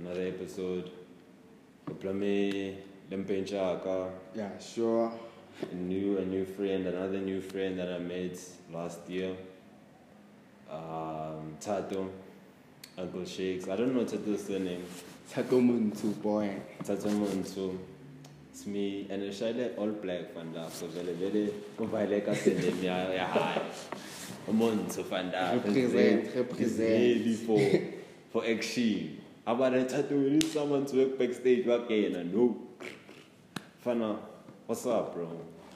another episode. Plame Lempenchaka, Yeah, sure. a new a new friend, another new friend that I made last year. Um, Thato, Uncle Shakes. I don't know Thato's surname. Thato boy. Thato Montsho. It's me and it's shile all black fanda. So very very kuvaleka surname ya ya high. Montsho fanda. Represent, represent. For for action. About that Thato, we need someone to work backstage. Okay, no. Fana, what's up, bro?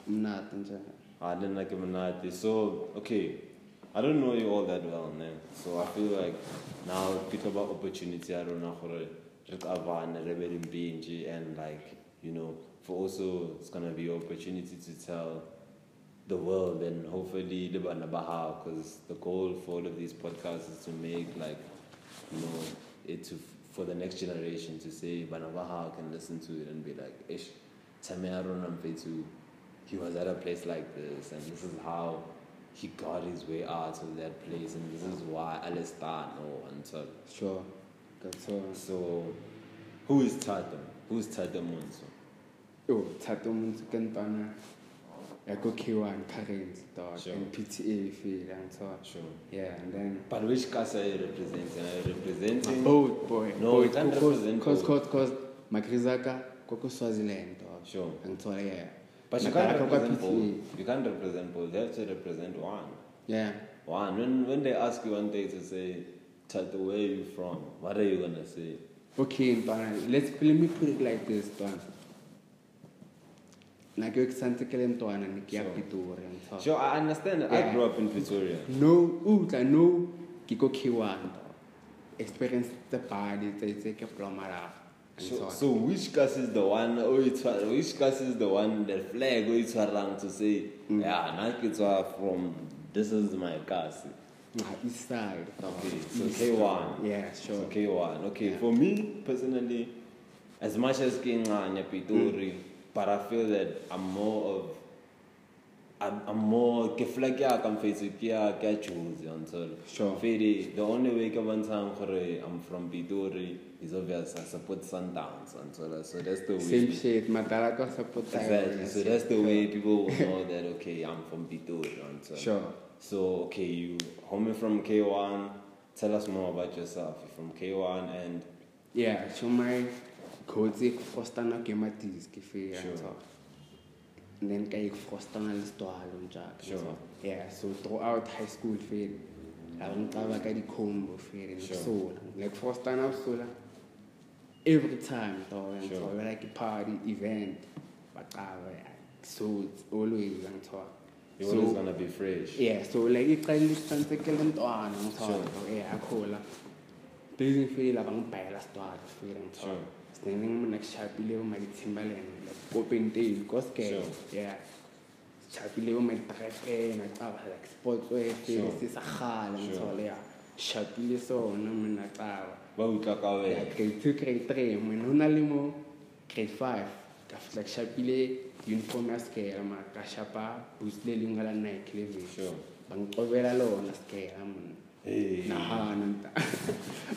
Mnati njani. Ah, I didn't like him not. So okay, I don't know you all that well, man. So I feel like now people about opportunity. I don't know how to and like you know for also it's gonna be an opportunity to tell the world and hopefully the because the goal for all of these podcasts is to make like you know it to for the next generation to say Banabaha can listen to it and be like ish he was at a place like this and this is how he got his way out of that place and this is why Alestano and so Sure. That's all. so who is Tatum? Who's Tatum Munso? Oh, Yo, Thato Montsho kantana. Yako K1 current dog Sure. and PTA field and so on. Sure. Yeah, and then But which casa are you representing? Are you representing boat boy. No, you can't represent Cause, both. cause, cause, Makrizaka, Koko Swaziland dog. Sure. And so yeah. But you can't represent both. You can't represent both. You have to represent one. Yeah. One. When when they ask you one day to say, Tata, where you from? What are you gonna say? Okay, Ntwana, let's let me put it like this, Ntwana. Like you Santa Ntwana, Nikia Sure. Pitori and so. Sure, I understand. that. I grew up in Pretoria. No, utla no ke ko K1 though. experience tse padi tse ke plomara so So, so which class is the one o e tshwa- which class is the one the flag o e tshwarang to say Mm. yeah na ke tswa from this is my class east side okay so East K1 side. yeah so K1 okay Yeah. for me personally as much as ke nganya Pitori Mm. But I feel that I'm more of I'm, I'm more ke feel like ya ka mfetse ke ya ke choose until Sure. Fede, the only way ke bontshang gore I'm from Pitori is obvious I support Sundowns until so that's the way same shit matala ka support Exactly. So that's the way people will know that okay, I'm from Pitori. until- Sure. So okay, you homie from K1. Tell us more about yourself. You're from K1 and yeah so my kotsi frostana ke matis ke fe Sure. and so then ka ik frostana le stwalo njalo Sure. yeah so throughout high school fe la ngicaba ka di combo fe Sure. sola like frostana sola every time though and Sure. so like a party event baqaba so always and so you're always gonna be fresh. yeah so like iqala isantsekele ntwana ngithole Sure. yeah akhola busy feel la bangibhayela start feel ngithole Sure. Sinene mina kushapile uma Timberland like open tail gospel Sure. yeah shapile uma drepena caba like sports wear feel Sure. sisaghala Sure. ngithole yeah shapile sona mina caba Ba utlwa ka yeah, wena. grade 2 grade 3 mina ho na le mo grade 5 ka fihla ke shapile uniform ya skela ma ka shapa boost le leng la Nike le vision Sure. bangiqobela lona skela mna Hey. nahana nta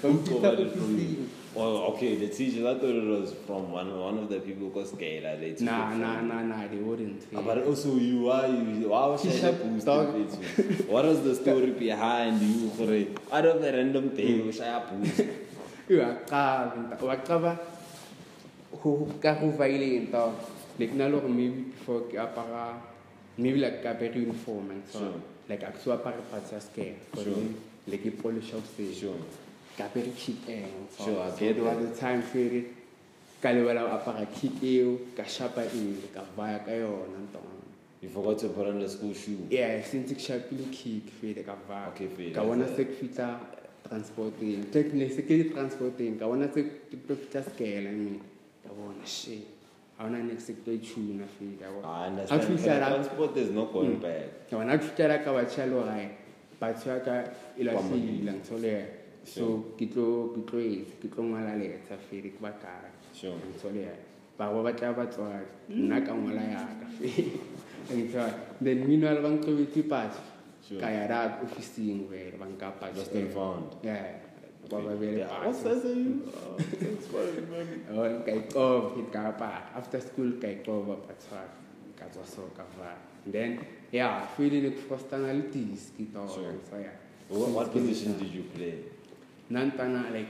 Who bangipita covered it from ofisini? Well, okay, the teachers, I thought it was from one, one of the people who Skela. They nah it nah nah nah they wouldn't Ah, But also, you are, you why was Teacher, Shaya boosted What was the story behind you? gore, Out of the random thing, day, Shaya boost. iwaqaba nta waqaba ho ka ho vaileng ta like lo maybe before ke apara maybe like ka apere uniform and so on. Like a so apara parts ya skela but Sure. Then, like e polish out say Sure. ka apere kit and so Sure, I so get there was that. a time fere ka lebala ho apara kit eo ka shapa eo ka vaya ka yona ntona You forgot to put on the school shoe. yeah since ke shapile kick fele ka vaya Okay, fele, ka bona that's se ke fitla transporting technically se ke di transporting ka bona se ke tlo fitla skela me ka bona shit ha ona next se ke tlo itshuna fele ka bona I Ha understand. ke but fihla the la- transport is not going Mm. back. ka bona ha ke fitla la ka ba tshalo gae batho ya ka e la Kwamane. fila ntshole so ke tlo ke tlo etsa ke tlo ngwala letsa fele ke ba kae Sure. ntshole ba ba batla batswadi mm. nna ka ngwala yaka fele ntshole then meanwhile ba nqobetse patsi Sure. ka ya ra ofising wele ba nka patsi Lost and found. yeah. Ba ba bele Yeah, What patsi size are you? Oh, thanks for remembering. oh ka ikoba ke ka pa after school ka ikoba patsi ka tswa so ka va then yeah kufostana le tis Sure. so yeah What, what position did you play? nantana like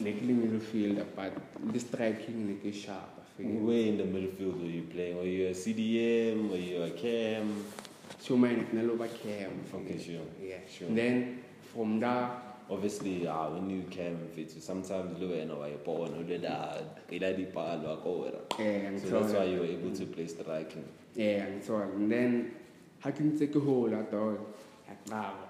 like le midfield but the striking like ke sharp Where in the midfield were you playing? Were you a CDM? Were you a cam? so my na lo ba cam Okay, sure. yeah Sure. then from there Obviously, uh, when you cam fit, sometimes lo wena wa born o le da ila di palo ko wena. eh So that's why you were able to play striking. yeah and so on and then ha ke ntse ke hola to ya qaba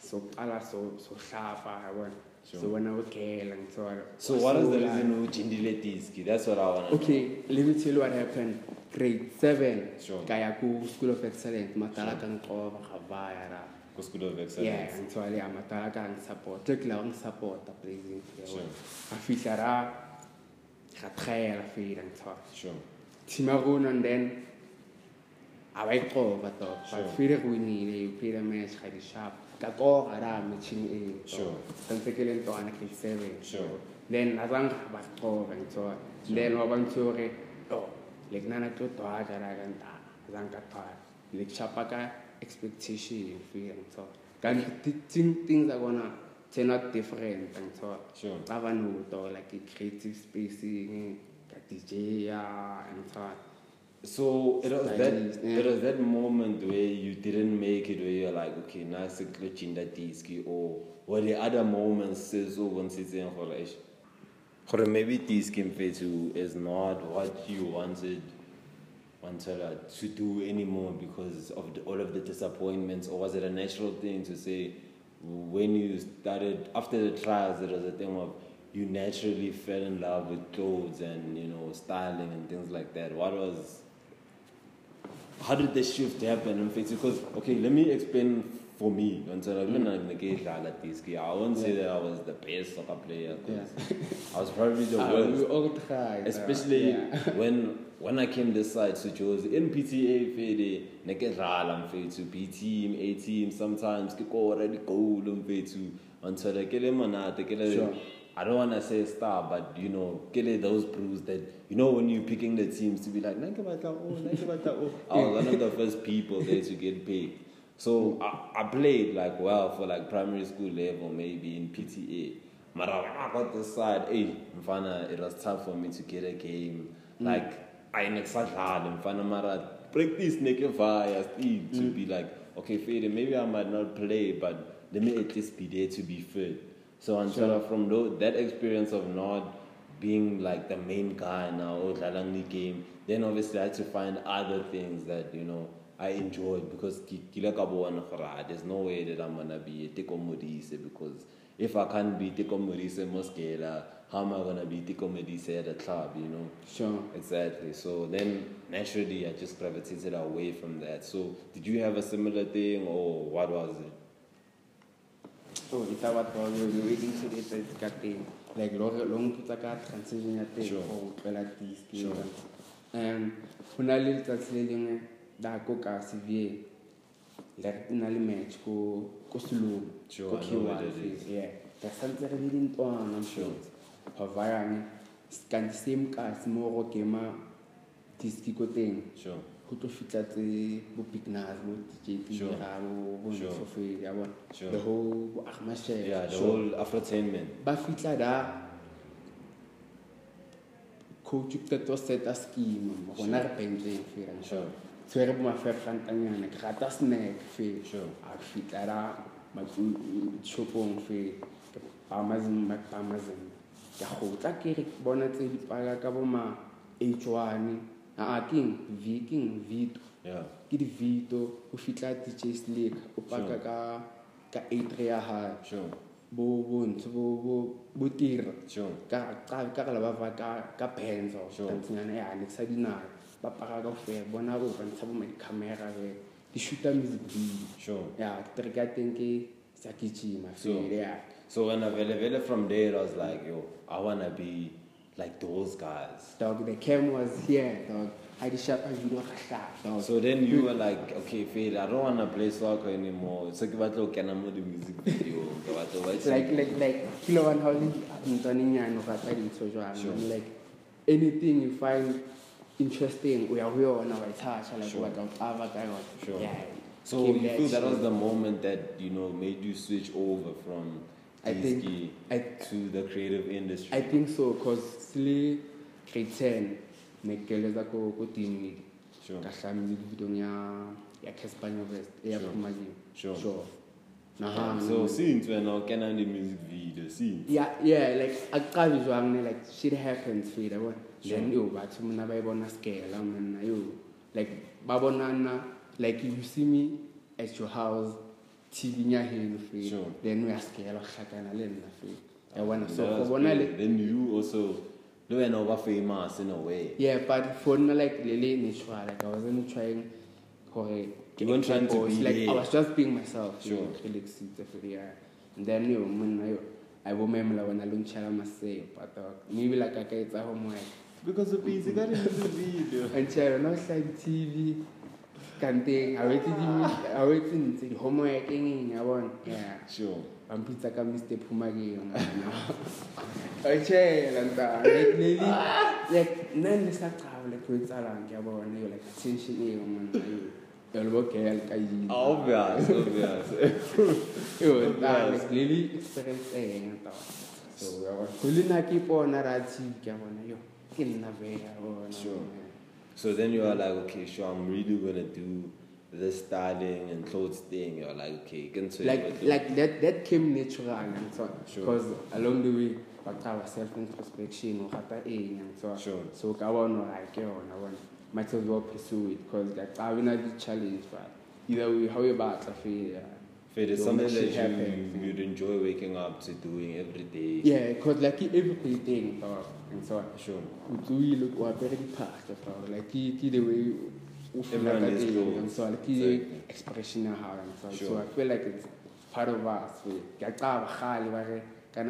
so qala so so hlapa yabona Sure. so when I was kela and so on So what is the reason you jindile diski? That's what I want to okay let me tell you what happened grade 7 Sure. ka ya ku school of excellence matala ka nqoba ga vaya ra Go School of yeah Excellence. and so ali amatala ka ng support ke la ng support a blazing Sure. a fihla ra ga traela fela and so. Sure. team ya rona and then a ba iqoba to Sure. but feel re winile you play the match ga di sharp ka koga ra matching e Sure. tantse ke le ntwana ke 7 Sure. then azange ba qoba and so on. then wa bantsho re oh le nana tlo twa ka ra ka nta azange ka twa le chapa ka expectation feel and so on. kan things gonna turn out different and so on. Sure. ba vanhu to like i creative spacing eh, ka DJ ya ah, and so it was that yeah. it was that moment where you didn't make it where you're like, okay, now it's a glitch in that disc or were the other moments says oh when sitting for like or maybe in to is not what you wanted wanted to do anymore because of the, all of the disappointments or was it a natural thing to say when you started after the trials, there was a thing of you naturally fell in love with clothes and you know styling and things like that. What was how did the shift happen in fact? Because okay, let me explain for me. Until I. I get relatives, I won't say that I was the best soccer player because I was probably the Ah, worst we all tried. especially yeah. when when I came this side to Jozi in PTA fede ne ke rala mfethu B team A team sometimes ke already goal mfethu until I get monate ke le Sure. I don't want to say star but you know get those brews that you know when you're picking the teams to be like "Na ke batla o, na ke. I was one of the first people there to get picked so I, I played like well for like primary school level maybe in PTA but when I got this side, hey, mfana, it was tough for me to get a game. Mm. Like, I nexadlala, mfana mara, practice neke fire still to mm. be like, okay, Fede, maybe I might not play, but let me at least be there to be fit. So until Sure. from that experience of not being like the main guy now or the game, then obviously I had to find other things that, you know, I enjoyed because ki- kile ka bona gore, ah, there's no way that I'm gonna be a Teko Modise because if I can't be Teko Modise Mosquera, how am I gonna be Teko Modise at a club, you know? Sure. Exactly. So then naturally I just gravitated away from that. So did you have a similar thing or what was it? Oh, it's about how we were waiting to get the got thing. Like long long putsa ka transition ya teng Sure. go tlwela disk. Sure. Um go na le letsatsi le lengwe da ko ka CV le re na le match ko ko Selong Sure, ko I know where K1 that is. yeah re santse re le dintwana Sure. ga vayane kanti same ka se mo go kema disk ko teng Sure. Go tlo fitlha tse bo bignas bo dj Sure. tira bo bo Sure. nsofedi ya bona Sure. the whole bo agmashel Yeah, the whole Afrotainment. ba fitlha da coach ke to set a scheme gona re pentseng fela Sure. tshwere bo mafefrantanyana ke rata snack fe Sure. a fitlha da shopong fe pamazim pamazim ka go tla ke re bona tse di paka ka bo ma H1 a a king viking vito ke di vito o fitlha DJ Slick o paka ka ka A3 ya Sure. bo bo tira. Ka ka ka la ka ka tantsinyana ya ne sa dina ba paka ka fe bona bo ba ntsha bo ma camera be di shoota music video. Ya ke re ka teng ke sa kitchima Sure. fe ya So when I vele vele from there, I was like, yo, I wanna be like those guys. dog the cam was here dog i di shot a video ka hla dog So then you hmm. were like, okay, Fade, I don't wanna play soccer anymore. So ke batla ho kena mo di music video. Ke batla ho ba It's like like like kilo one how ntwana nyane ga tsa dintho jwang Sure. I'm like anything you find interesting o ya ho yona wa itshatsha like Sure. wa ka ava ka yona Sure. yeah So you feel that was the moment that you know made you switch over from I think- I to the creative industry. I think so cause sile grade 10 ne ke leza ko ko team ka hla music video ya ya Cassper Nyovest ya Sure. Sure. sure Naha, so since when I can the music video, see. yeah yeah like aqali jwang like shit happens one Sure. then yo batho mna ba e bona scale man yo like ba bonana like you see me at your house Heno Sure. then we are scale wa hlakana le nna ya ah, bona so go bona le. Then you also, you were over famous in a way. yeah but for nna like lele natural like I wasn't trying gore You weren't trying to be like I was just being myself Sure. like sitse fe yeah and then yo monna yo I bo memela bona lo ntshela maseo but maybe like I ka etsa homework Because of busy in the video. Antjalo no hlaya TV kanteng a wetse di a wetse ntse di homework eng ya bona? Yeah Sure. ba mpitsa ka Mr Phumageng Ache la nta like lady like nna ne sa qaba like go etsalang ke ya bona yo like attention e yo man yo yo lo girl ka yi Obvious, obvious. yo ta like lady experience e ngata so ya bona. Go le na ke bona ra tsi ke ya bona yo. Ke nna be ya bona. Sure. So then you are like, okay, sure, I'm really gonna do this styling and clothes thing. You're like, okay, say like like that that came natural and so Sure. because along the way baqala self introspection o rata eng and so Sure. so I ka bona like ke yona bona might as well pursue it because like I will not be challenged but either way how you batla fe Fade is something that shit happen. you, you'd enjoy waking up to doing every day. Yeah, because like everything, dog, and so on. Sure. o tsoile o apere diphahlo dog, like ke ke the way Everyone is teng, and so like ke Exactly. expression ya hao and so on. so I feel like it's part of us we ke a qaba kgale ba re ka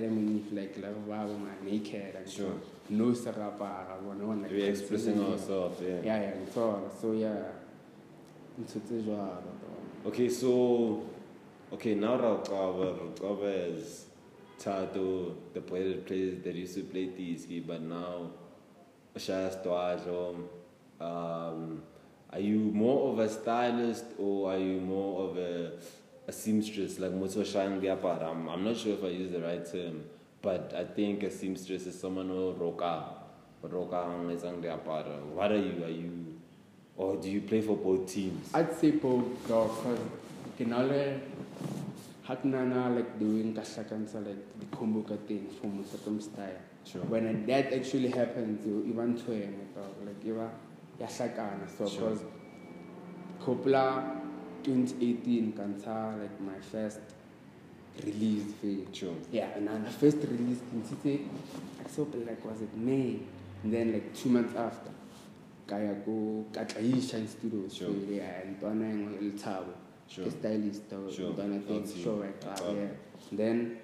element like la ba ba naked and Sure. no serapara bona bona We're expressing ourselves, yeah. yeah yeah and so on. so yeah jwalo dog. Okay, so okay now Raqaba Raqaba is Thato, the that plays that used to play Tiski, but now Stwadlo. Um, are you more of a stylist or are you more of a a seamstress like Moto Diapara? I'm, I'm not sure if I use the right term, but I think a seamstress is someone who roka roka. What are you? Are you or do you play for both teams? I'd say both because ke na le nana like doing ka hlakantsha like the combo thing from certain style Sure. when that actually happens you even tweng dog like iba ya hlakana so Sure. because kopla 2018 kantsha like my first release fee Sure. yeah and then the first release in City, I saw like was it May and then like two months after kaya ko katlaisha in studios Sure. so, yeah ntwana engwe le thabo Sure. ke stylist or Sure. ntwana thing That's show you. it That's up all. yeah then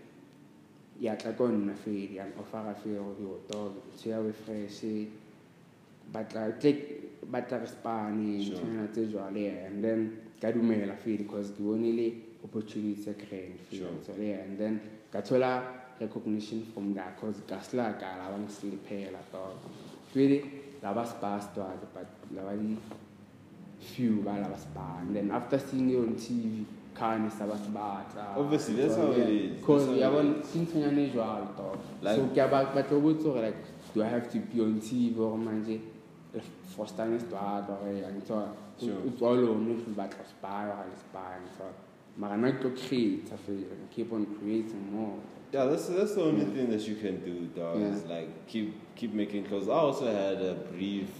ya tla ko nna fedi ya ofara fedi go yo dog so ya we fresh batla click batla respane Sure. ntwana tse jwale yeah and then ka dumela fedi because ke bonile opportunity tse grand Sure. so yeah and then ka thola recognition from that because ka sla ka la bang sliphela dog pele la ba spas dog but la ba di few ba la ba spa and then after seeing you on TV kane sa ba batla Obviously, that's how it is. because That's ya how it bon sintsanyane jwalo dog Like- so ke ba ba tlo botsa gore like do i have to be on TV or manje? For standing start or and so Sure. it's all on if you batla spy or spy and so mara na to create I feel keep on creating more Yeah, that's that's the only thing that you can do, dog. Is like keep keep making clothes. I also had a brief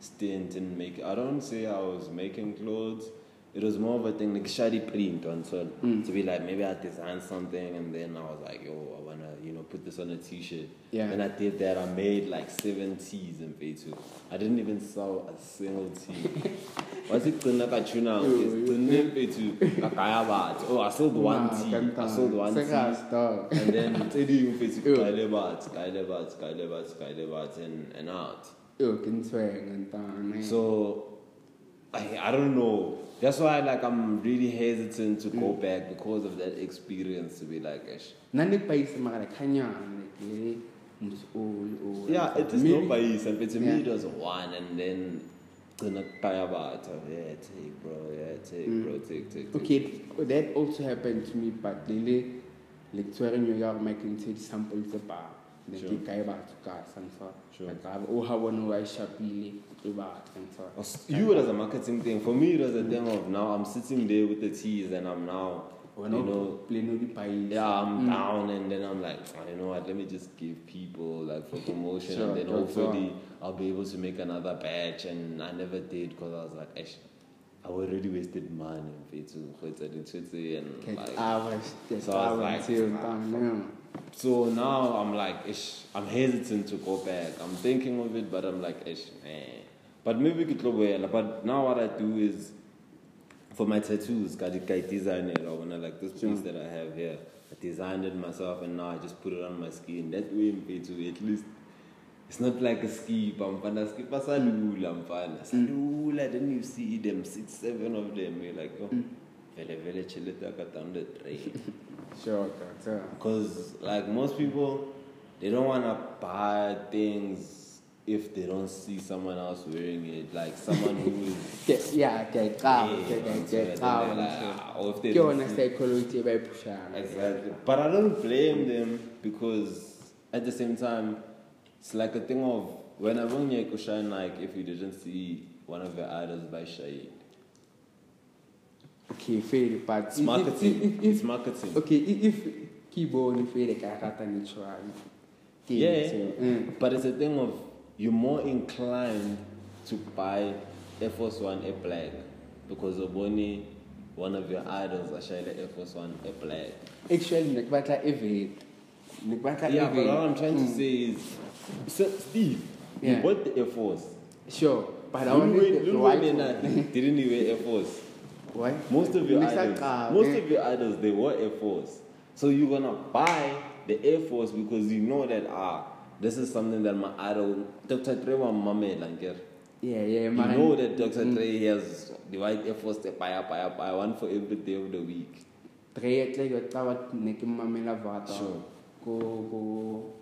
stint in make. I don't say I was making clothes. It was more of a thing like shady print on so Mm. to be like maybe I design something and then I was like, yo, I wanna put this on a T-shirt. Yeah. And I did that. I made like seven tees in P2. I didn't even sell a single tee. What's it you now? It's the P2. Kakaya. Oh, I sold one Nah, tee. I sold one tee. And then tse ding face Ew. Kyle Bat, Kyle Bat, Kyle Bat, Kyle Bat, and, and out. yo ke ntshweng ntana So, I, I don't know. That's why like I'm really hesitant to Mm. go back because of that experience to be like, Ish. nna ne paise mara like hanyane like le motho o le o yeah, it is no bias. And to me Yeah. it was one, and then gonna Kyle Bat, yeah, take bro, yeah, take Mm. bro, take, take, take. okay that also happened to me but le le tshwere nyo ya gore ma ke ntshe di-sample tse paa ne Sure. ke kae batho ka sansa Sure. o ha bone wa shapile ke batho sansa You it was a marketing thing. For me, it was a thing of now I'm sitting there with the teas and I'm now, you know, pleno dipaise Yeah, I'm Mm. down, and then I'm like, "Oh, you know what? Let me just give people like for promotion, Sure, and then hopefully I'll be able to make another batch. And I never did because I was like, Esh, I already wasted money on to Twitter and Ke like. taba ke So I was like, tseo ntana So now I'm like, Ish, I'm hesitant to go back. I'm thinking of it, but I'm like, Ish, man. But maybe we could go well. But now what I do is for my tattoos, got it, I design it. Or when I like this piece that I have here, I designed it myself, and now I just put it on my skin. That way, to at least. It's not like a ski, mfana ski pasalula mfana. Salula, I'm fine. Salula, then you see them six, seven of them. You're like, oh, mm. vele vele chileta ka down the drain. Sure ka Because, like, most people, they don't want to buy things if they don't see someone else wearing it. Like, someone who is. ke ya ke qaba ke Yeah, ke so ke then qaba they're like, ah, or if they ke don't yona see- psychology ba Exactly. But I don't blame them because at the same time, it's like a thing of when I won you shine like if you didn't see one of your idols by Shahid. Okay fair but It's if- marketing. if- if- It's marketing. okay if ke bone fele ka rata natural Yeah, so, mm. but it's a thing of you're more inclined to buy Air Force One Air Black because of Bonnie one of your idols a shayela Air Force One a black. actually ne ke batla e vet ne Yeah, but all I'm trying to Mm. say is, so, Steve, Yeah. you bought the Air Force. sure but I wanted the, the white one. didn't even wear Air Force? Why? Most of your idols, most man. of your idols, they were Air Force. So you're gonna buy the Air Force because you know that ah, this is something that my idol, Dr. Dre, wa mamela, ngere. Yeah, yeah, You know that Dr. Dre has the white Air Force, the buy, buy, buy one for every day of the week. Dre tle yo tla ne ke mamela vata. Sure. Go go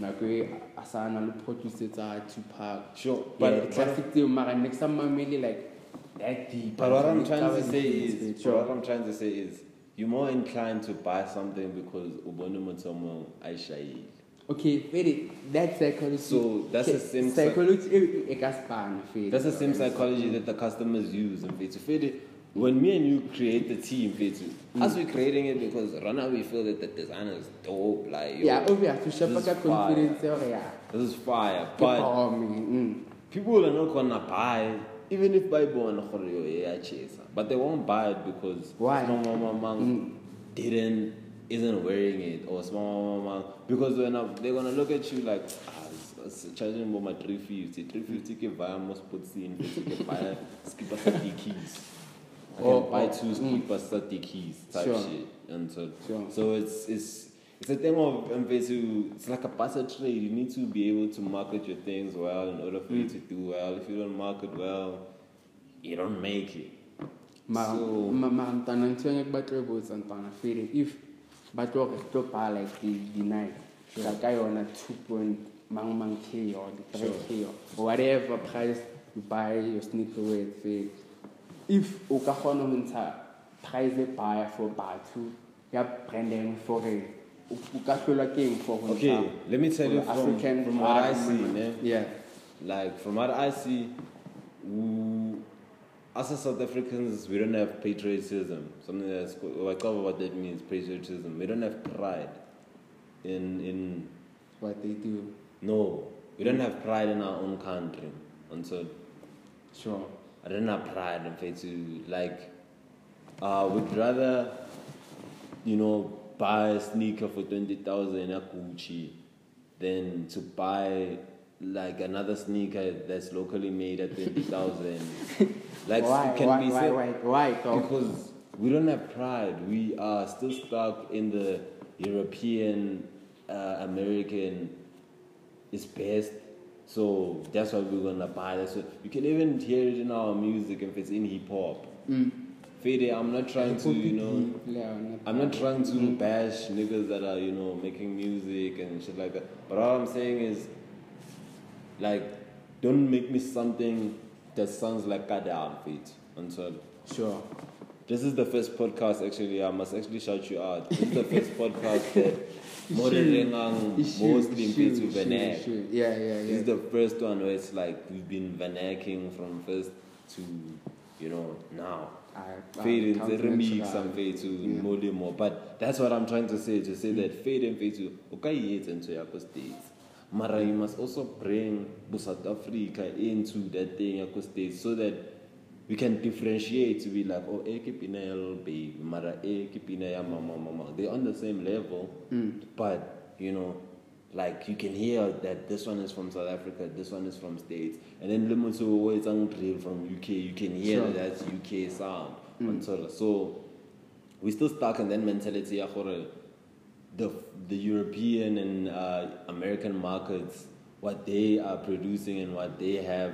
nako e a sa na le producer tsa Tupac. Sure, But yeah, classic thing mara next time mameli like that deep. But what I'm trying to say is, sure. what I'm trying to say is, you're more inclined to buy something because ubone motsomo aishayile. Okay, Fede, that psychology. So, that's the same psychology. e- e ka span, Fede. That's the same psychology that the customers use in Fetu. Fetu, when me and you create the team, Fetu, mm. us we're creating it because Rana we feel that the designer is dope, like yo, Yeah, obvious. To shapa this is fire. confidence hore ya. This is fire, but mm. people are not gonna buy even if buy born yeah chase but they won't buy it because Why? small mama mang didn't isn't wearing it or small mama because when I, they're gonna look at you like ah charging more my 350 350 ke via mo sports in ke buy skipper sa can Or- buy two mm. skipper sa keys type Sure. shit and so Sure. so it's it's it's a thing of um, emphasis. It's like a passer trade. You need to be able to market your things well in order for you mm. to do well. If you don't market well, you don't make it. mara So- ma- mara ntwana ntho e ke batlo e botsa ntwana fele if ba tlo re tlo buy like the the night ka ka yona 2 point mang mang k or the 3 k or whatever price you buy your sneaker with fele if o ka kgona ho ntsha price e buyer for batho ya branding for re o o ka hlolwa ke eng for ho Okay, let me tell you from, African from what I see, man. yeah Like from what I see, we, us as South Africans, we don't have patriotism. Something that's I cover what that means. Patriotism. We don't have pride. In in what they do no, we don't have pride in our own country. And so sure I don't have pride in faith to like uh would rather you know buy a sneaker for twenty thousand at Gucci than to buy like another sneaker that's locally made at twenty thousand. like why it can why be why why why because we don't have pride. We are still stuck in the European uh, American is best. So that's what we're gonna buy. That's what you can even hear it in our music if it's in hip hop. Mm. Fede, I'm not trying to, you know, Yeah, not- I'm not trying to bash niggas that are, you know, making music and shit like that. But all I'm saying is, like, don't make me something that sounds like goddamn feet. Until Sure. this is the first podcast. Actually, I must actually shout you out. This is the first podcast that Issue, mostly to issue, vernac. Yeah, yeah, This yeah. is the first one where it's like we've been vernacking from first to, you know, now. I- I Fade into can't remix and fade to Yeah. more and more. But that's what I'm trying to say, to say that mm. fade and fade to okay it's into Yako States. Mara you must also bring South Africa into that thing Yako States so that we can differentiate to be like, oh, Ekipina baby, Mara Ekipina ya mama mama. They're on the same level, mm. but you know, like you can hear that this one is from South Africa, this one is from States, and then Limutu is drill from UK. You can hear Sure. that that's UK sound. Until- So we still stuck in that mentality. The the European and uh, American markets, what they are producing and what they have,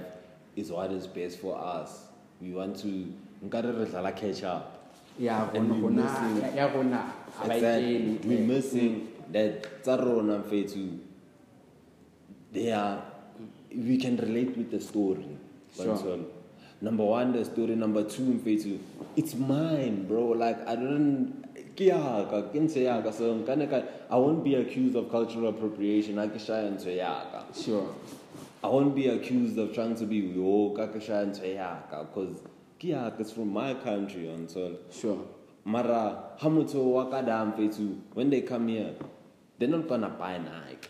is what is best for us. We want to nkare re dlala catch up. And we're missing- ya- ya rona, ha ba Exactly. ikene, We're missing that tsa rona mfethu. They are we can relate with the story. Sure. Number one, the story. Number two, mfethu. It's mine, bro. Like I don't ke yaka, ke ntse yaka. So nkane ka- I won't be accused of cultural appropriation. I ke shaya ntse yaka. Sure. I won't be accused of trying to be woke. I ke shaya ntse yaka. Because ke yaka, it's from my country. Sure. Mara, Hamuto Wakadam Fetu, when they come here, they're not gonna buy Nike.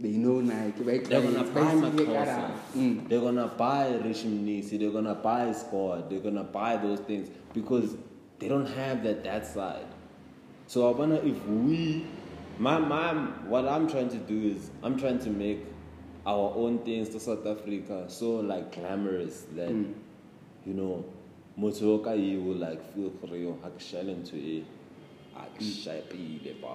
They know Nike. Ba- They're gonna buy MaXhosa. Mm. They're gonna buy Rishim Nisi. They're gonna buy Squad. They're gonna buy those things because they don't have that that side. So I wonder if we, my my what I'm trying to do is I'm trying to make our own things to South Africa so like glamorous that Mm. you know motoka you will like feel for you hakshell into it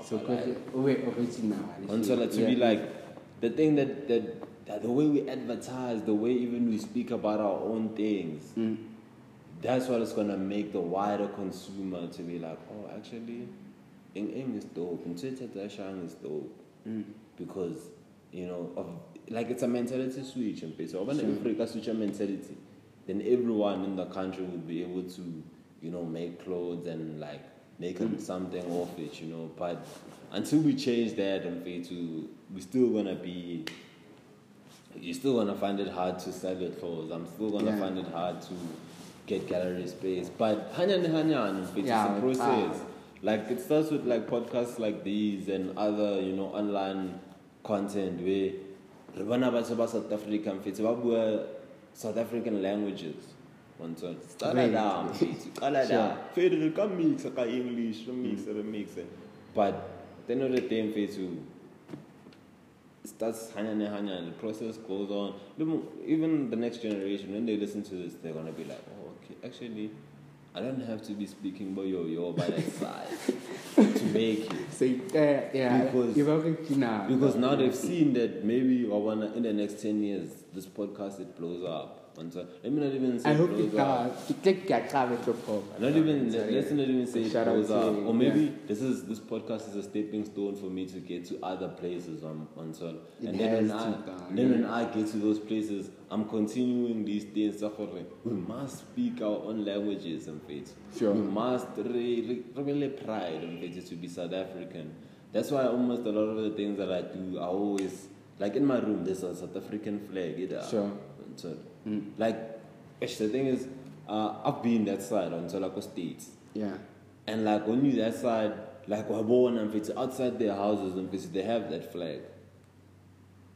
so baba like, we original until like, to be like the thing that, that that the way we advertise, the way even we speak about our own things, Mm. that's what is gonna make the wider consumer to be like, oh, actually, in aim is dope, in Shang is dope, Mm. because you know of like it's a mentality switch and so when Sure. Africa switch a mentality, then everyone in the country would be able to you know make clothes and like make Mm. something off it, you know. But until we change that and to we're still gonna be you're still gonna find it hard to sell your clothes. I'm still gonna Yeah. find it hard to get gallery space. But hanyan hanyan, it's Yeah, a process. ah. Like it starts with like podcasts like these and other, you know, online content where re bona batho ba South African South African languages. One sort. Start Great. down, fetse. Qala Sure. down. Fede re ka mix ka English, re mix, re mix. But then of the thing fetse starts hanyane hanyane, the process goes on. Even- the next generation, when they listen to this, they're gonna be like, oh, okay, actually, I don't have to be speaking boyo yo by that side to make it. so uh, yeah Because- Because now they've seen that maybe I wanna, in the next 10 years, this podcast, it blows up. And so, uh, let me not even say I hope blows it up. does. It take get covered to pop. Not even let's not even say it Shout out goes to up, or maybe yeah. this is this podcast is a stepping stone for me to get to other places um, on on. It And then when I then when. I get to those places, I'm continuing these things. so gore, We must speak our own languages and faith. Sure. We must re- re- really pride and faith to be South African. That's why almost a lot of the things that I do, I always like in my room. There's a South African flag. You know, Sure. and so, Mm. like, actually, the thing is, uh, I've been that side on Solako States. Yeah. And like when you that side, like we're Wabon and Fitz, outside their houses and Fitz, they have that flag.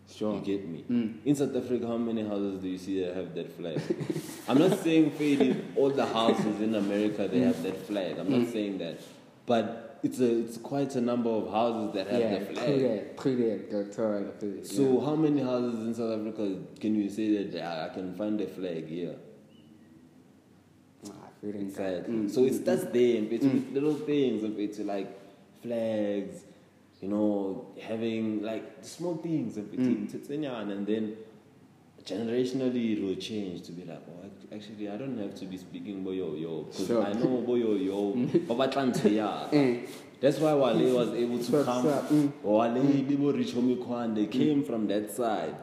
Sure. You get me? Mm. In South Africa, how many houses do you see that have that flag? I'm not saying all the houses in America they have that flag. I'm Mm. not saying that, but it's a it's quite a number of houses that have Yeah, the flag. that, true that, go to it. So how many houses in South Africa can you say that "Ah, I can find a flag here? Ah, Exactly. Mm, So it mm, starts there, and it's with little things, and it's like flags, you know, having like the small things, and Mm. and then generationally it will change to be like, oh, actually, I don't have to be speaking boyo yo, because Sure. I know boyo yo, babatlanteya. Eh, That's why Wale was able to come. mm. Oh, Wale, Libo Rich Homie Quan, they came from that side.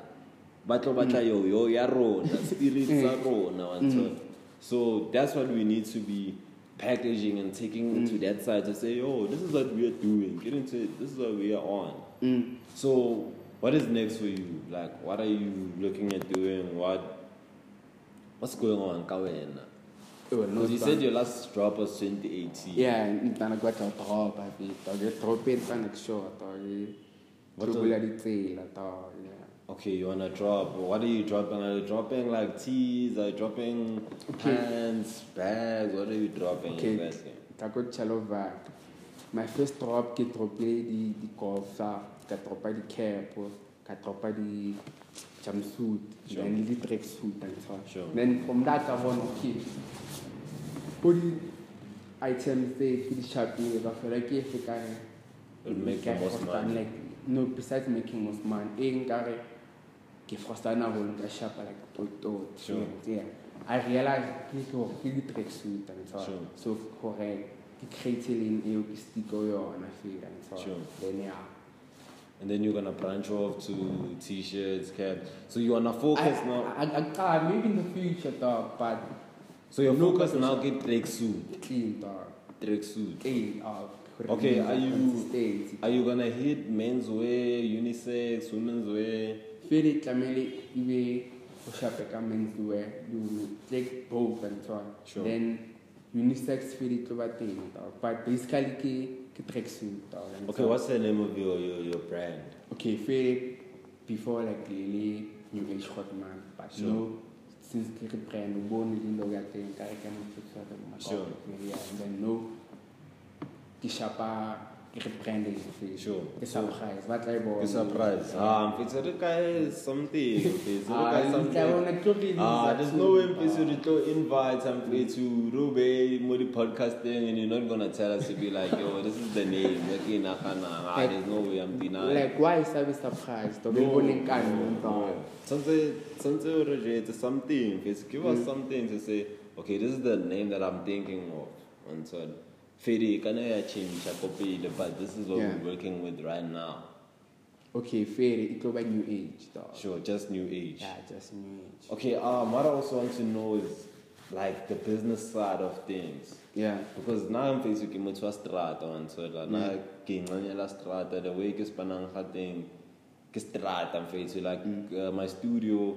Batlo batla yo yo ya rona, spirits are rona. So, so that's what we need to be packaging and taking to that side to say, oh, this is what we are doing. Get into it. This is what we are on. mm. So, what is next for you? Like, what are you looking at doing? What What's going on, Kawena? Because you said your last drop was 2018. Yeah, ntana kwa tla drop a drop it pa next show to ke. What What the- will I say la to? Yeah. Okay, you wanna drop? What are you dropping? Are you dropping like tees? Are you dropping Okay. pants, bags? What are you dropping Okay. exactly? Ka go Chalova. My first drop ke dropile di di kofsa, ka dropa di cap, ka dropa di jumpsuit, Sure. then di tracksuit and so on. Sure. Then from that I want okay. Put the items there, ke di shapile, ba fela ke efe ka Will make the ke most frostan, money. Like, no, besides making most money, e nkare ke frostana go nka shapa like toto. Sure. Yeah. I realize ke ke ke di tracksuit and so on. Sure. So correct. Ke create lane eo ke stick o yona fela and so on. Sure. Then yeah. And then you're gonna branch off to t-shirts, caps. So you wanna focus I, now. I, I, I, maybe in the future dog, but So your no, focus now get tracksuit, clean dog. tracksuit. Clean uh, Okay, are you- Are you gonna hit men's wear, unisex, women's wear? Feel ebe o shape ka men's wear you take both and so on Sure. then unisex feel it ba teng dog but basically 2000,000. Okay, what's the name of your, your, your brand? Okay, Frederick, before like Lily, New Age Hotman, but sure. no, since the brand, born in the local thing, I can fix it, and then no, Kishapa, rebranding fe Sure. surprise e bona Ke surprise. Ah, mfetsi re kae something. Ah, kae tla something. bona ke tlo Ah, that there's no way mfetsi re tlo invite mfetsi Rube mo di podcasting and you're not gonna tell us to be like, yo, this is the name. Okay, nakana. Ah, Like- there's no way I'm denying. like why is I surprised to be kan no. Something, something something. Give us Mm. something to say. Okay, this is the name that I'm thinking of. And so, Fede, can I change a copy? But this is what Yeah. we're working with right now. okay fair it by new age dog Sure, just new age. yeah just new age Okay, um, what I also want to know is like the business side of things. yeah Because now I'm facing motho wa strata wa ntshwela na ke nqanyela strata the way ke spanang ga teng ke strata I'm facing like uh, my studio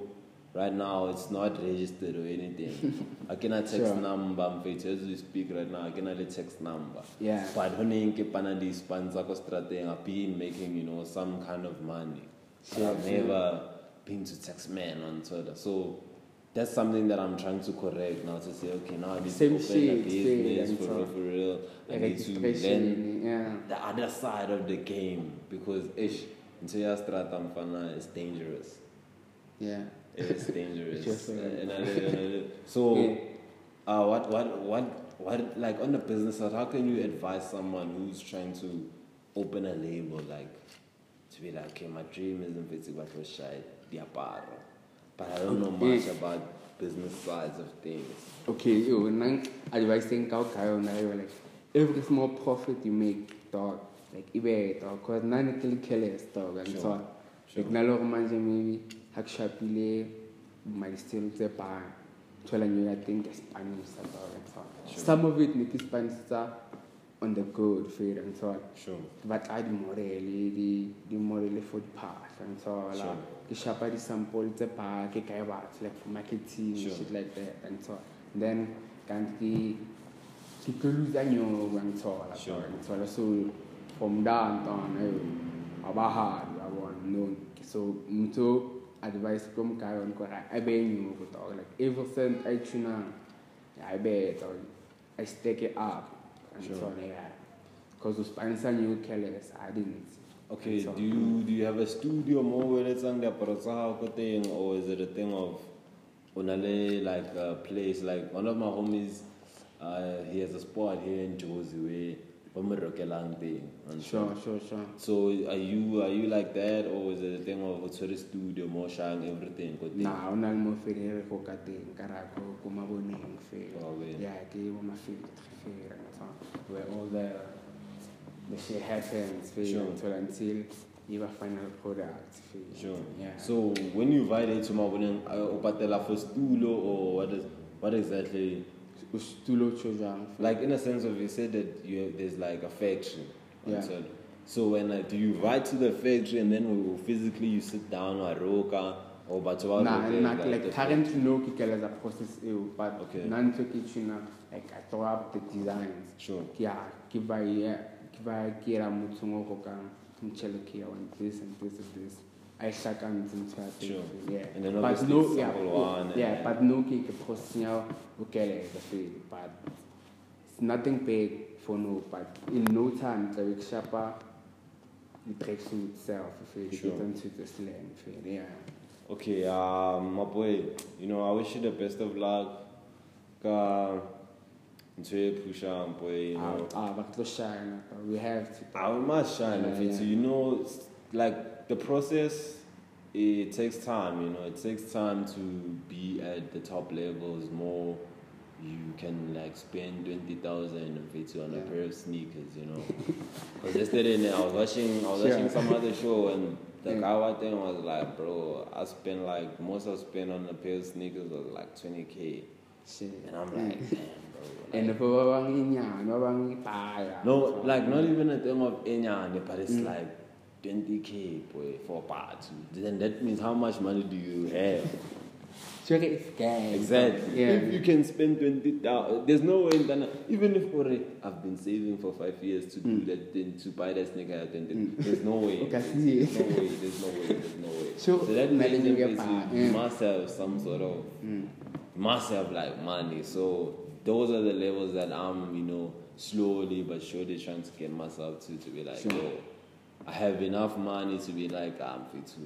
right now it's not registered or anything. I cannot text Sure. number I'm as we speak right now I cannot text number. Yeah. But honing ke pana di spanza ko strateng I've been making you know some kind of money. Sure, I've sure. never been to text man on Twitter. So that's something that I'm trying to correct now to say, okay, now I need Same to open shit, a business for real, for real. I like need to learn yeah the other side of the game because ish, your strata mfana is dangerous. yeah It's dangerous. Uh, And I- and I- so, Yeah. uh, what, what, what, what, like on the business side, how can you advise someone who's trying to open a label, like to be like, okay, my dream is in Vitsibat was shy, diaparo, but I don't know much Yeah. about business sides of things. Okay, yo, nang advising kau kayo na kayo like every small profit you make, dog, like ibe dog, cause none kill killers dog and Sure, so on. sure. Like nalo manje maybe hak shapile my still se pa thola nyo ya think Spanish sa dog and so on. Sure. Some of it nik Spanish sa on the good fair and so on. Sure. But I di morele di di morele the path and so on. Sure. Ke shapa di sample tse pa ke kae batho like for marketing Sure. shit like that and so on. then kanti ke tlo lose nyo wa ngithola Sure. ngithola so from down down eh abahard yabona no so mtho advice from guy on kora abe nyo go talk like ever since i tuna i bet or i stack it up and Sure. so on yeah. Because sponsor new killers i didn't. Okay, so- do you do you have a studio mo where it's on the ko thing or is it a thing of unale like a place like one of my homies uh, he has a spot here in Jozi where Bomerokelang thing. and sure sure sure So are you are you like that or is it a thing of a studio more shang everything ko thing? na o na le mo fere go ka teng ka ra go ko maboneng fe Oh, yeah. yeah ke mo ma filter fe and so where all the the shit happens fe Sure. until until you have final product fe Sure. yeah So when you violate to Maboneng, uh, upatela for studio or what is what exactly o stulo cho jang fe Like in a sense of you said that you have, there's like a factory. Yeah. So when uh, do you ride to the factory and then we physically you sit down or roka or but what na okay, na like like currently no ke the process eo but Okay. nan to ke like i throw up the designs Sure. ya ke ba ke ba ke ra motsungo go ka mchelo ke ya want this and this and this I stuck on some Sure. yeah. And then but no, yeah, one yeah, but no ke process now okay but it's nothing big for no, but in no time the week shapa the tracksuit itself it Sure. get into the slang field, yeah. Okay, um, my boy, you know I wish you the best of luck. Ka ntse pusha boy, you know. Ah, but to shine, but we have to. I must shine Yeah, yeah. you know like the process it takes time you know it takes time to be at the top levels more you can like spend 20,000 if it's on a pair of sneakers you know because yesterday I was watching I was watching some other show and the Yeah. guy out there was like bro I spent like most I spent on a pair of sneakers was like 20k Shit. and I'm like damn bro like, And if we were inyana, we were paya. no, like not even a thing of enyane, but it's Mm. like 20k boy for part. Then that means how much money do you have? It's gang. Exactly. Yeah. If you can spend twenty thousand, there's no way in Ghana. Even if already I've been saving for five years to do that, then to buy that sneaker, then then there's no way. Okay, There's no way. There's no way. There's no way. So, that means you you yeah. must have some sort of must have like money. So those are the levels that I'm, you know, slowly but surely trying to get myself to to be like, Sure. yo, I have enough money to be like, I'm fit to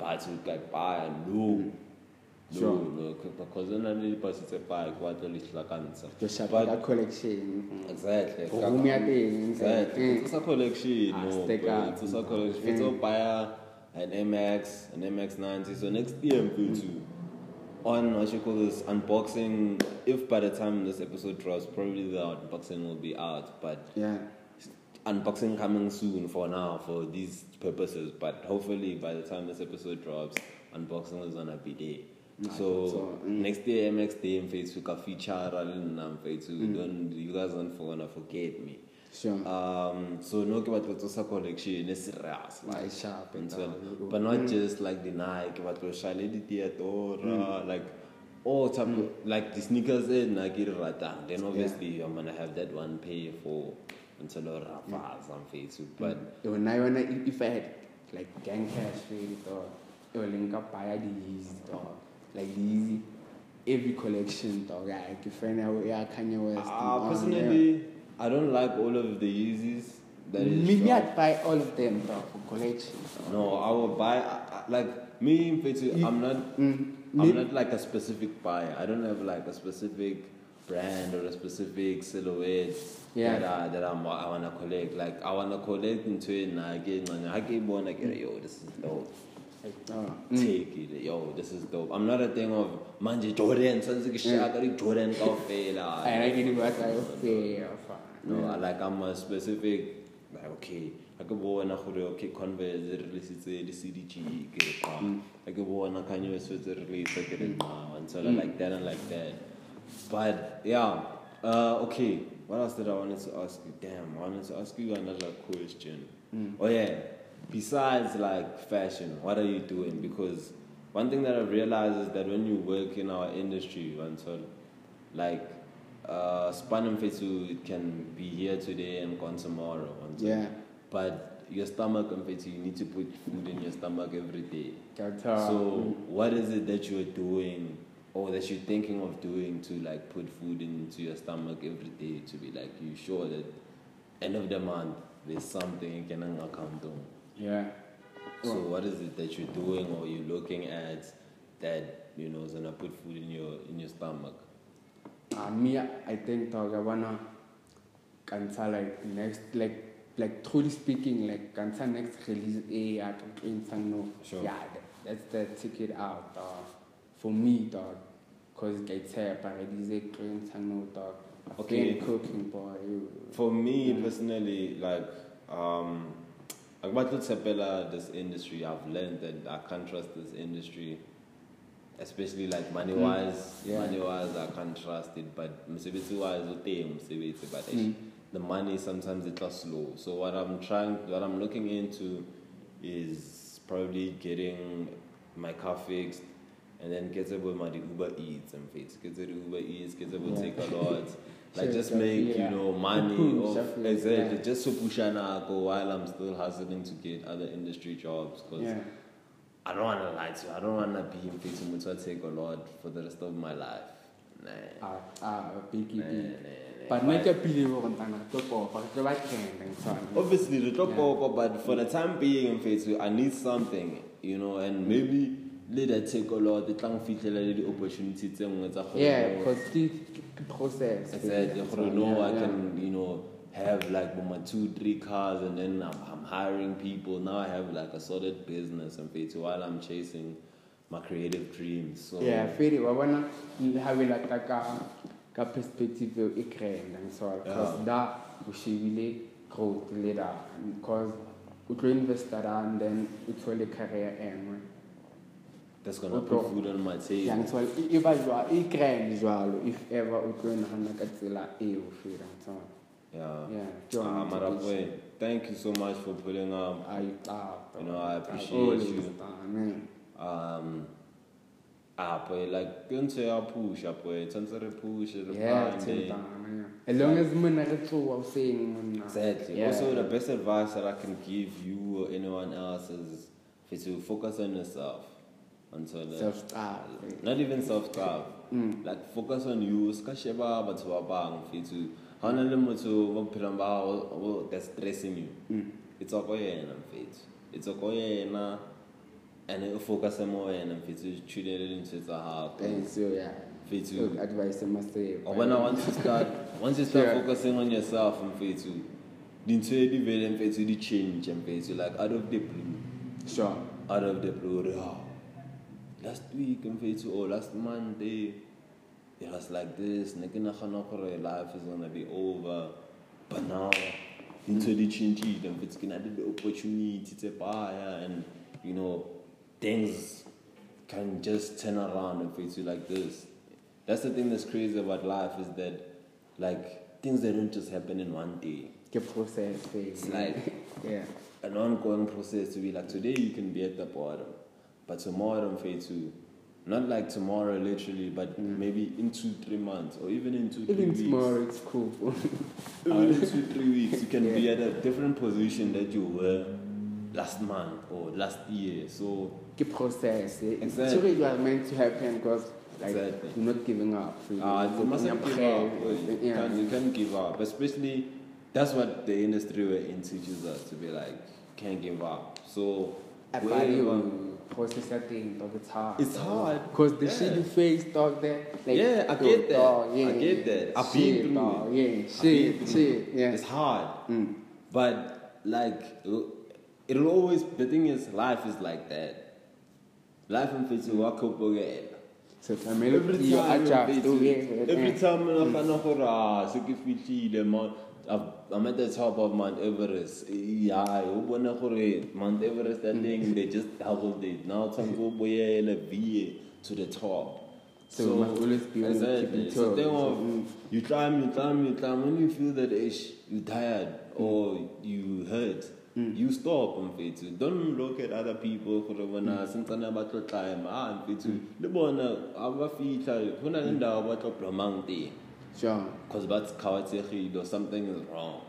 buy to like buy a no. No, Sure. no, because then I need to say buy what the little cancer. To shop But collection. exactly. Room ya teng, Exactly. mm. It's a collection. Ah, No, stick bro. up. It's a collection. You buy a- an MX, an MX90, so next year for you to on what you call this unboxing. If by the time this episode drops, probably the unboxing will be out, but Yeah. Unboxing coming soon for now for these purposes. But hopefully by the time this episode drops, unboxing is gonna be there. So, so, mm. next day MX Day in Facebook a feature and um, Facebook. Mm. Don't you guys don't gonna forget me. Sure. Um, so no ke batla to sa collection e serious. Why sharp and down. But not just like the Nike, but to shale di theater, Mm. like all type of, like the sneakers in I get ratang. Then obviously I'm gonna have that one pay for until or Rafa on Facebook. But Yo, na i- if I had like gang cash really dog. Yo, link up buy the Yeezy dog. Like the Yeezy every collection dog. Yeah, I can find out yeah Kanye West. uh, all, personally, I don't like all of the Yeezys. That is drop. I'd buy all of them dog for collection. No, I will buy I, I, like me. Mfethu, I'm not. Mm, I'm maybe- not like a specific buyer. I don't have like a specific brand or a specific silhouette Yeah. that I, that I'm, I wanna collect. Like I wanna collect into it. Now again, I get one. I get yo, this is dope. Like, oh, Take it, yo, this is dope. I'm not a thing of manje Jordan. Sounds like a shaka Jordan kaofela. I like it but I. No, I like I'm a specific like okay. I ke bona gore okay Converse e releasitse di CDG ke re pa. I ke bona Kanye West e release ke re pa. And so like that and like that. But yeah, uh, okay. What else did I wanted to ask you? Damn, I wanted to ask you another question. Oh yeah. Besides like fashion, what are you doing? Because one thing that I've realized is that when you work in our industry, until like uh, span and fetu, can be here today and gone tomorrow. Until, Yeah. But your stomach and fetu, you need to put food in your stomach every day. So what is it that you're doing or that you're thinking of doing to like put food into your stomach every day to be like you sure that end of the month there's something you can account on. yeah. So what is it that you're doing or you're looking at that you know is gonna put food in your in your stomach? Uh, me, I think dog, I wanna cancel like next, like, like truly speaking, like cancel next release a at in no. Sure. Yeah, that, that's the ticket out dog. For me, dog, cause get up already is a clean no dog. Okay. Cooking boy. For me personally, like um about to tshepela this industry, I've learned that I can't trust this industry. Especially like money wise, Yeah. money wise I can't trust it. But msebetsi wise but Mm. mm. the money sometimes it's slow. So what I'm trying what I'm looking into is probably getting my car fixed and then get able my Uber Eats and fix. Get the Uber Eats, get able Yeah. take a lot. Like Sure, just make, yeah. you know, money off exactly yeah. just to push an go while I'm still hustling to get other industry jobs because Yeah. I don't wanna lie to you. I don't wanna be in facing to take a lot for the rest of my life. Nah. Ah, ah, biggie, Nah, nah, nah. But make a believe on Tana, to go, but the right thing, and so. Obviously, the top Yeah. but for the time being, in faith, I need something, you know, and maybe later take a lot. The tongue feature the opportunity tse nngwe tsa gore Yeah, no- because the process. Exactly. So, For know I can, you know, have like my two, three cars, and then I'm, I'm hiring people. Now I have like a solid business, and faith while I'm chasing my creative dreams. So Yeah, I feel wa bona have like ka ka perspective e grand and so because da o shebile growth le da because o tlo investa and then o thole career e nngwe that's gonna put food on my table. yang so e ba jwa e grand jwalo if ever o tlo nagana ka tsela eo feel so Yeah. Yeah, Ah, Mara motivation. thank you so much for putting up. I ah You know, I appreciate always you. ah, man Um, ah boy like ke ntho ya pusha boy tshwanetse re push yeah yeah as long as tsoa o seng monna Exactly. Yeah. Also, the best advice that I can give you or anyone else is to focus on yourself. Until the, self style not even self love. Like focus on you. Ska sheba batho ba bang for to. Ha ona le motho mo phelang ba hao o that's stressing you. It's all yena mfethu. It's all yena and you focus mo wena mfethu chudele into tsa hao. and so yeah Mfethu. Look, advice must say Or when I once you start, once you start Yeah. focusing on yourself and to, dintho e di vele mfethu di change mfethu like out of the blue, sure out of the blue. re, ah, Last week mfethu or last eh, it was like this. Ne ke nagana gore life is gonna be over, but now dintho di changile mfethu ke na le the opportunity tse baya and you know things can just turn around and face you like this. That's the thing that's crazy about life is that like things they don't just happen in one day. ke process It's like yeah an ongoing process to be like today you can be at the bottom, but tomorrow I don't pay too. Not like tomorrow literally, but maybe in two, three months or even in two, three even weeks. tomorrow it's cool Even in two, three weeks, you can be at a different position that you were last month or last year. So ke process eh. it's Exactly. really was meant to happen because like Exactly. you're not giving up Uh, you mustn't give Yeah. up. You, Yeah. can't, you can't give up. Especially, that's what the industry we're in teaches us to be like, can't give up. So, wherever- you process that thing, dog, it's hard. It's hard. Because the Yeah. shit you face, dog, there. Like, Yeah, I get that. dog, yeah, I get yeah. that. I've been through dog, it. Yeah, shit, shit, it. yeah. It's hard. Mm. But, like, it'll always, the thing is, life is like that. Life in Fitzy, walk up again. So, family, Every you time, adjust to Mfethu, it. every time I nagana gore ah se ke fitlhile Mount- I've- I'm at the top of Mount Everest. Yeah, gore Mount Everest that mm. thing they just doubled it. Now tshwanetse o boele VA to the top. So you must always be on exactly. It's a thing of Mm. you climb, you climb, you climb. When you feel that ish, you tired mm. or you hurt, mm. you stop mfethu. Don't look at other people gore bona santsane ba tlo climb. Ah mfethu. Le bona aba fitla go na le ndawo ba tlo blomang teng. Because that's khawatsegile or something is wrong.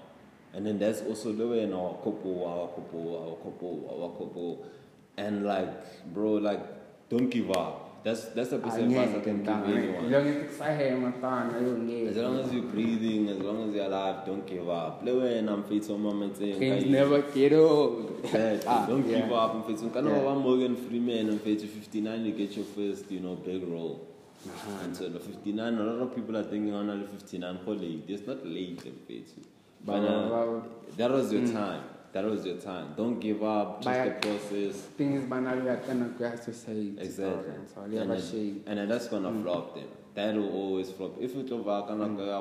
And then there's also the way in our couple, our couple, our couple, our couple. And like, bro, like, don't give up. That's that's the best advice I can give anyone. Long as it's a hair, my thumb, I don't As long as you're breathing, as long as you're alive, don't give up. Le wena mfethu mama saying Things never get old. Exactly. Ah, don't yeah. give up mfethu. Kana Yeah. yeah. Morgan Freeman mfethu 59 you get your first, you know, big role. Uh-huh. And so the 59, a lot of people are thinking on the 59 how late. It's not late mfethu. But, But uh, that was your time. That was your time. Don't give up. Just But- the process. Things banal, we are kind of grass society. Exactly. So, and, then, and then that's gonna flop them. That will always flop. If it over, kana kaya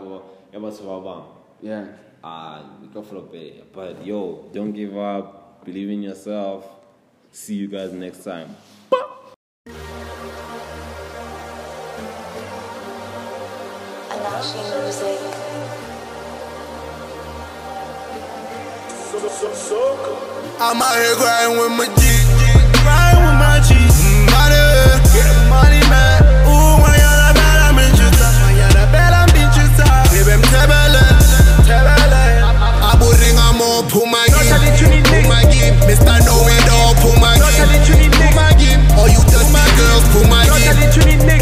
ya batho ba bang. Yeah. Ah, we go flop it. But yo, don't give up. Believe in yourself. See you guys next time. I'm out here grinding with my G. Grinding with my G. Money, get money, man. Ooh, when you're la belle, I'm in chuta. When you're la belle, I'm in chuta. Baby, I'm tebele, tebele. Aburinga mo, puma game. Game. Mr. Know It All, puma game. Puma game. All you dusty girls, puma game.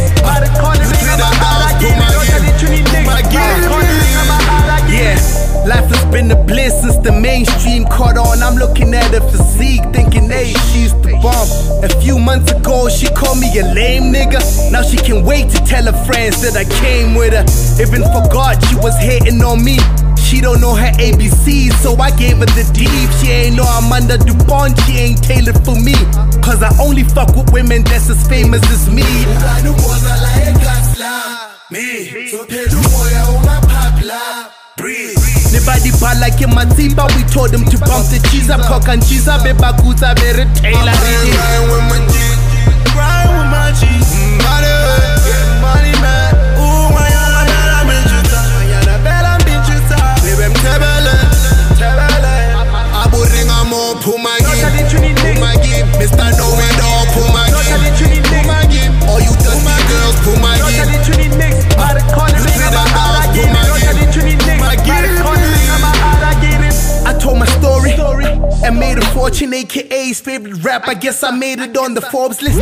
Been a bliss since the mainstream caught on. I'm looking at her physique, thinking, hey, she's the bomb. A few months ago, she called me a lame nigga. Now she can't wait to tell her friends that I came with her. Even forgot she was hating on me. She don't know her ABCs, so I gave her the deep. She ain't know I'm under DuPont, she ain't tailored for me. Cause I only fuck with women that's as famous as me. Me body part like in Matiba, we told them to bump the cheese up, cock and cheese up, baby, goods very tailor. With my G, ride with my G, money, money man. You wanna la? Baby, I'm tebele, my game, pull my game. Mr. It All, my game. All you thirsty girls, pull my game. You see the house, my game. told my story and made a fortune, aka favorite rap. I guess I made it on the Forbes list.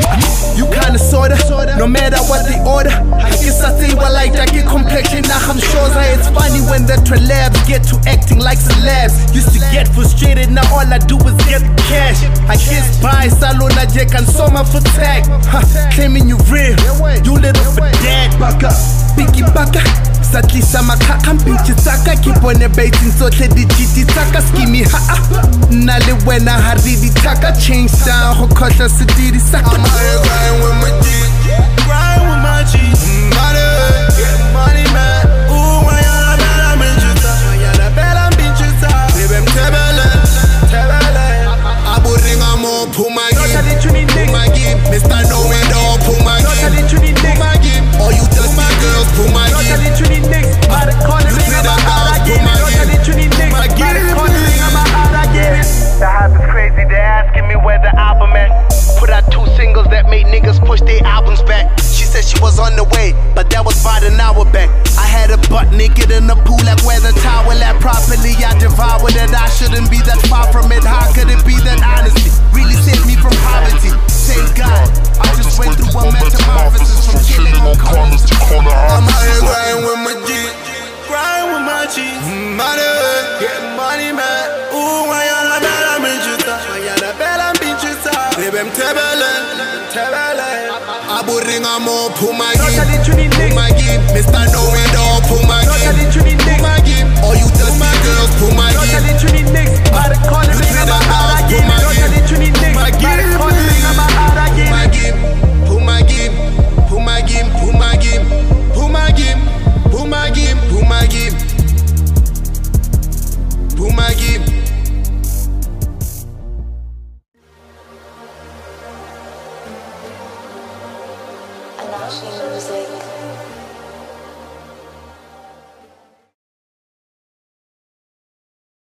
You kinda sorta, no matter what they order. I guess I say what like that, get complexion. Now I'm sure that it's funny when the trelabs get to acting like celebs. Used to get frustrated, now all I do is get the cash. I guess buy salona jack and soma for tag. Claiming you real, you little for dead, baka, biggie baka sa tlisa makgakga mpitse tsaka ke bone baitseng tsotlhe dijiti tsaka skimi haa nna le wena ga re dithaka change down go kgotlha sedidi saka I'm out here